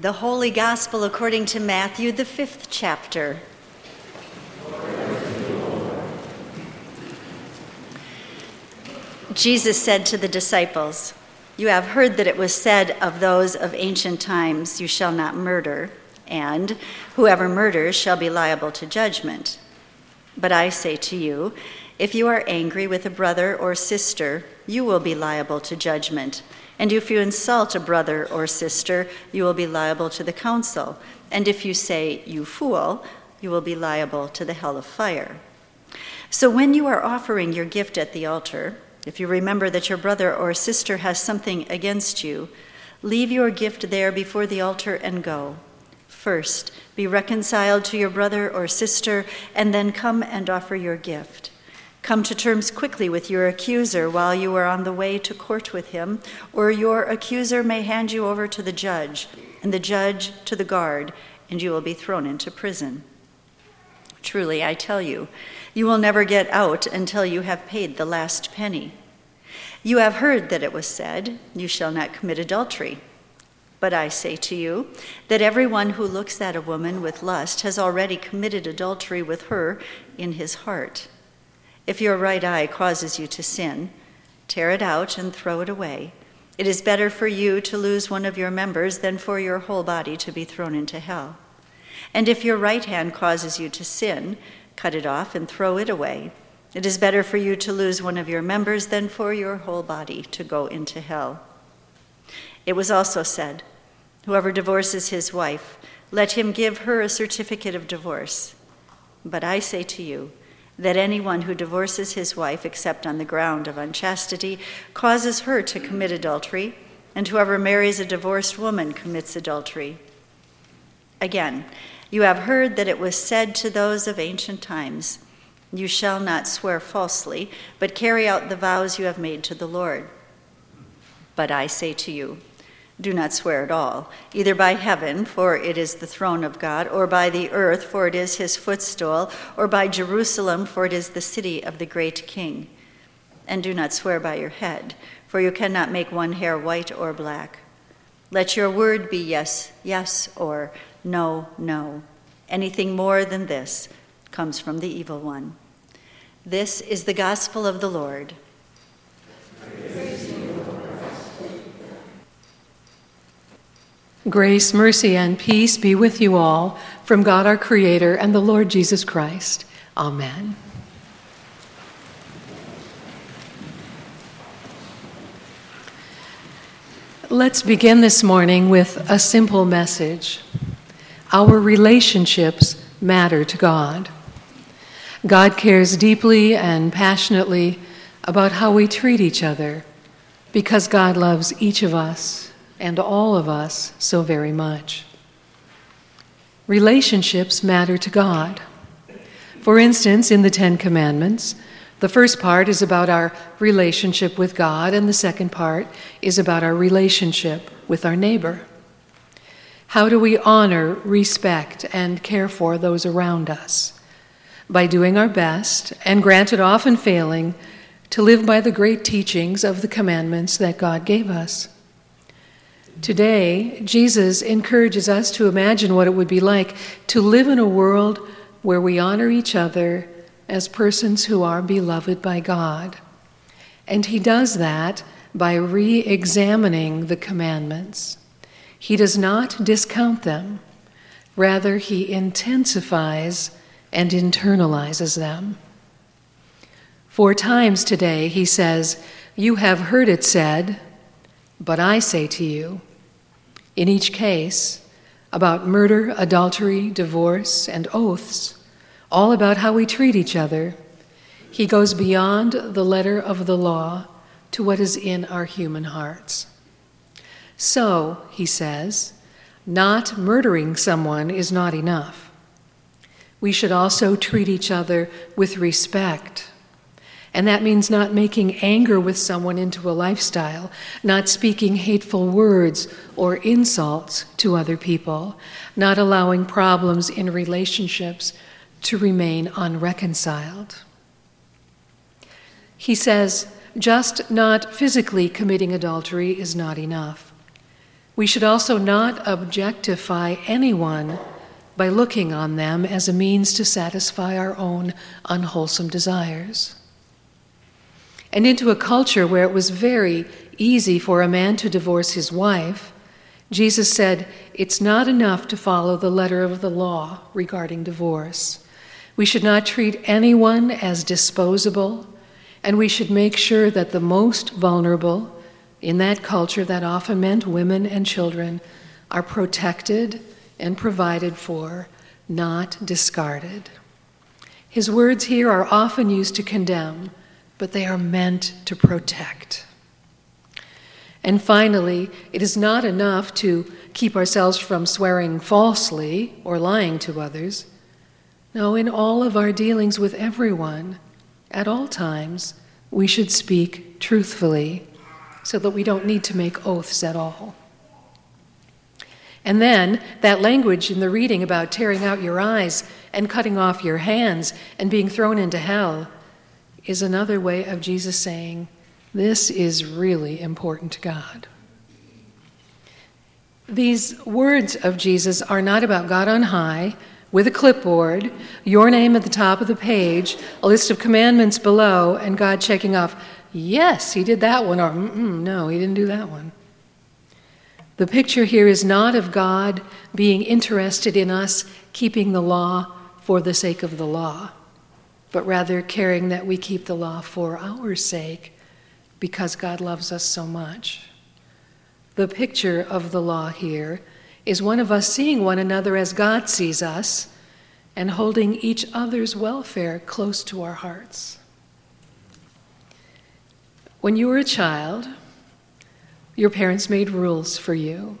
The Holy Gospel according to Matthew, the fifth chapter. Jesus said to the disciples, You have heard that it was said of those of ancient times, You shall not murder, and whoever murders shall be liable to judgment. But I say to you, if you are angry with a brother or sister, you will be liable to judgment. And if you insult a brother or sister, you will be liable to the council. And if you say, You fool, you will be liable to the hell of fire. So when you are offering your gift at the altar, if you remember that your brother or sister has something against you, leave your gift there before the altar and go. First, be reconciled to your brother or sister, and then come and offer your gift. Come to terms quickly with your accuser while you are on the way to court with him, or your accuser may hand you over to the judge, and the judge to the guard, and you will be thrown into prison. Truly, I tell you, you will never get out until you have paid the last penny. You have heard that it was said, You shall not commit adultery. But I say to you that everyone who looks at a woman with lust has already committed adultery with her in his heart. If your right eye causes you to sin, tear it out and throw it away. It is better for you to lose one of your members than for your whole body to be thrown into hell. And if your right hand causes you to sin, cut it off and throw it away. It is better for you to lose one of your members than for your whole body to go into hell. It was also said, Whoever divorces his wife, let him give her a certificate of divorce. But I say to you, that anyone who divorces his wife except on the ground of unchastity causes her to commit adultery, and whoever marries a divorced woman commits adultery. Again, you have heard that it was said to those of ancient times, You shall not swear falsely, but carry out the vows you have made to the Lord. But I say to you, do not swear at all, either by heaven, for it is the throne of God, or by the earth, for it is his footstool, or by Jerusalem, for it is the city of the great king. And do not swear by your head, for you cannot make one hair white or black. Let your word be yes, yes, or no, no. Anything more than this comes from the evil one. This is the gospel of the Lord. Grace, mercy, and peace be with you all from God our Creator and the Lord Jesus Christ. Amen. Let's begin this morning with a simple message. Our relationships matter to God. God cares deeply and passionately about how we treat each other because God loves each of us and all of us so very much. Relationships matter to God. For instance, in the Ten Commandments, the first part is about our relationship with God, and the second part is about our relationship with our neighbor. How do we honor, respect, and care for those around us? By doing our best, and granted often failing, to live by the great teachings of the commandments that God gave us. Today, Jesus encourages us to imagine what it would be like to live in a world where we honor each other as persons who are beloved by God. And he does that by re examining the commandments. He does not discount them, rather, he intensifies and internalizes them. Four times today, he says, You have heard it said, but I say to you, in each case, about murder, adultery, divorce, and oaths, all about how we treat each other, he goes beyond the letter of the law to what is in our human hearts. So, he says, not murdering someone is not enough. We should also treat each other with respect and that means not making anger with someone into a lifestyle, not speaking hateful words or insults to other people, not allowing problems in relationships to remain unreconciled. He says, just not physically committing adultery is not enough. We should also not objectify anyone by looking on them as a means to satisfy our own unwholesome desires. And into a culture where it was very easy for a man to divorce his wife, Jesus said, It's not enough to follow the letter of the law regarding divorce. We should not treat anyone as disposable, and we should make sure that the most vulnerable in that culture, that often meant women and children, are protected and provided for, not discarded. His words here are often used to condemn, but they are meant to protect. And finally, it is not enough to keep ourselves from swearing falsely or lying to others. No, in all of our dealings with everyone, at all times, we should speak truthfully so that we don't need to make oaths at all. And then that language in the reading about tearing out your eyes and cutting off your hands and being thrown into hell is another way of Jesus saying, This is really important to God. These words of Jesus are not about God on high with a clipboard, your name at the top of the page, a list of commandments below, and God checking off, yes, he did that one, or no, he didn't do that one. The picture here is not of God being interested in us keeping the law for the sake of the law, but rather caring that we keep the law for our sake because God loves us so much. The picture of the law here is one of us seeing one another as God sees us and holding each other's welfare close to our hearts. When you were a child, your parents made rules for you.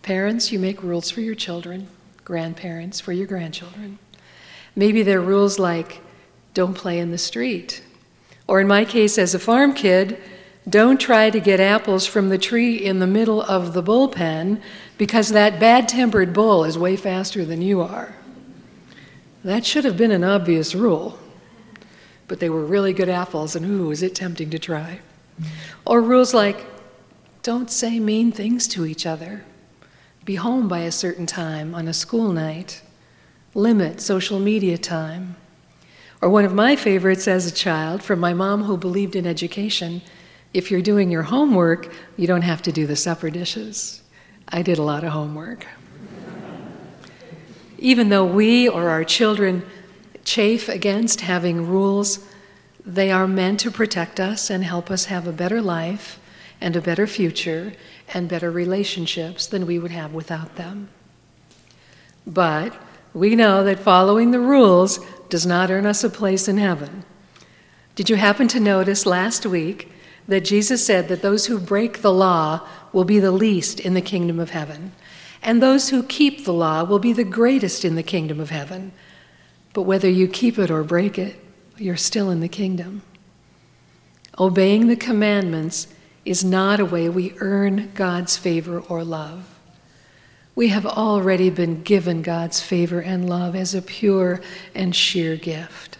Parents, you make rules for your children, grandparents for your grandchildren. Maybe they're rules like don't play in the street. Or in my case, as a farm kid, don't try to get apples from the tree in the middle of the bullpen because that bad tempered bull is way faster than you are. That should have been an obvious rule, but they were really good apples, and ooh, is it tempting to try. Or rules like don't say mean things to each other. Be home by a certain time on a school night. Limit social media time. Or one of my favorites as a child from my mom who believed in education if you're doing your homework, you don't have to do the supper dishes. I did a lot of homework. Even though we or our children chafe against having rules, they are meant to protect us and help us have a better life and a better future and better relationships than we would have without them. But we know that following the rules does not earn us a place in heaven. Did you happen to notice last week that Jesus said that those who break the law will be the least in the kingdom of heaven, and those who keep the law will be the greatest in the kingdom of heaven? But whether you keep it or break it, you're still in the kingdom. Obeying the commandments is not a way we earn God's favor or love. We have already been given God's favor and love as a pure and sheer gift.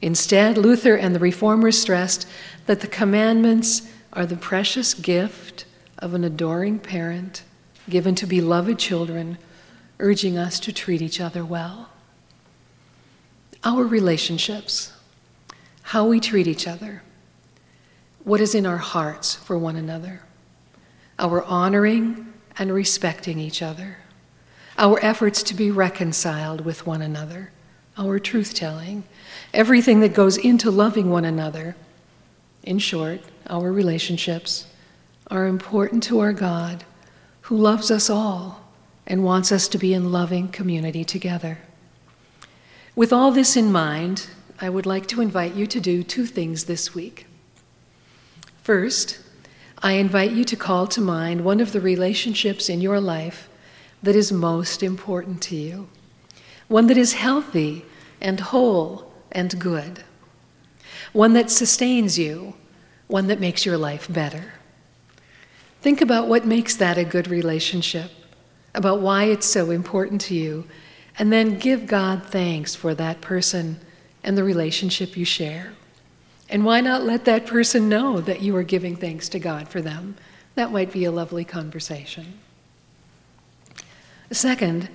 Instead, Luther and the Reformers stressed that the commandments are the precious gift of an adoring parent given to beloved children, urging us to treat each other well. Our relationships, how we treat each other, what is in our hearts for one another, our honoring and respecting each other, our efforts to be reconciled with one another, our truth telling, everything that goes into loving one another. In short, our relationships are important to our God who loves us all and wants us to be in loving community together. With all this in mind, I would like to invite you to do two things this week. First, I invite you to call to mind one of the relationships in your life that is most important to you, one that is healthy and whole and good, one that sustains you, one that makes your life better. Think about what makes that a good relationship, about why it's so important to you, and then give God thanks for that person and the relationship you share. And why not let that person know that you are giving thanks to God for them That might be a lovely conversation. Second,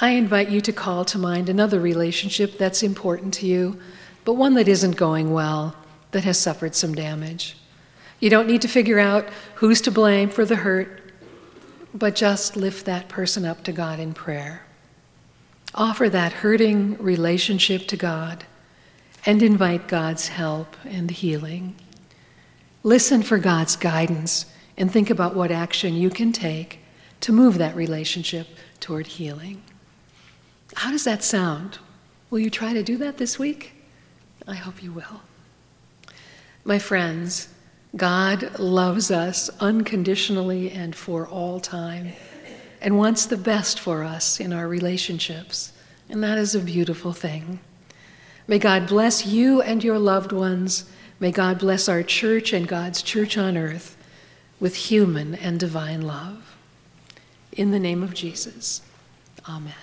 I invite you to call to mind another relationship that's important to you, but one that isn't going well, that has suffered some damage. You don't need to figure out who's to blame for the hurt, but just lift that person up to God in prayer. Offer that hurting relationship to God and invite God's help and healing. Listen for God's guidance and think about what action you can take to move that relationship toward healing. How does that sound? Will you try to do that this week? I hope you will. My friends, God loves us unconditionally and for all time and wants the best for us in our relationships. And that is a beautiful thing. May God bless you and your loved ones. May God bless our church and God's church on earth with human and divine love. In the name of Jesus, amen.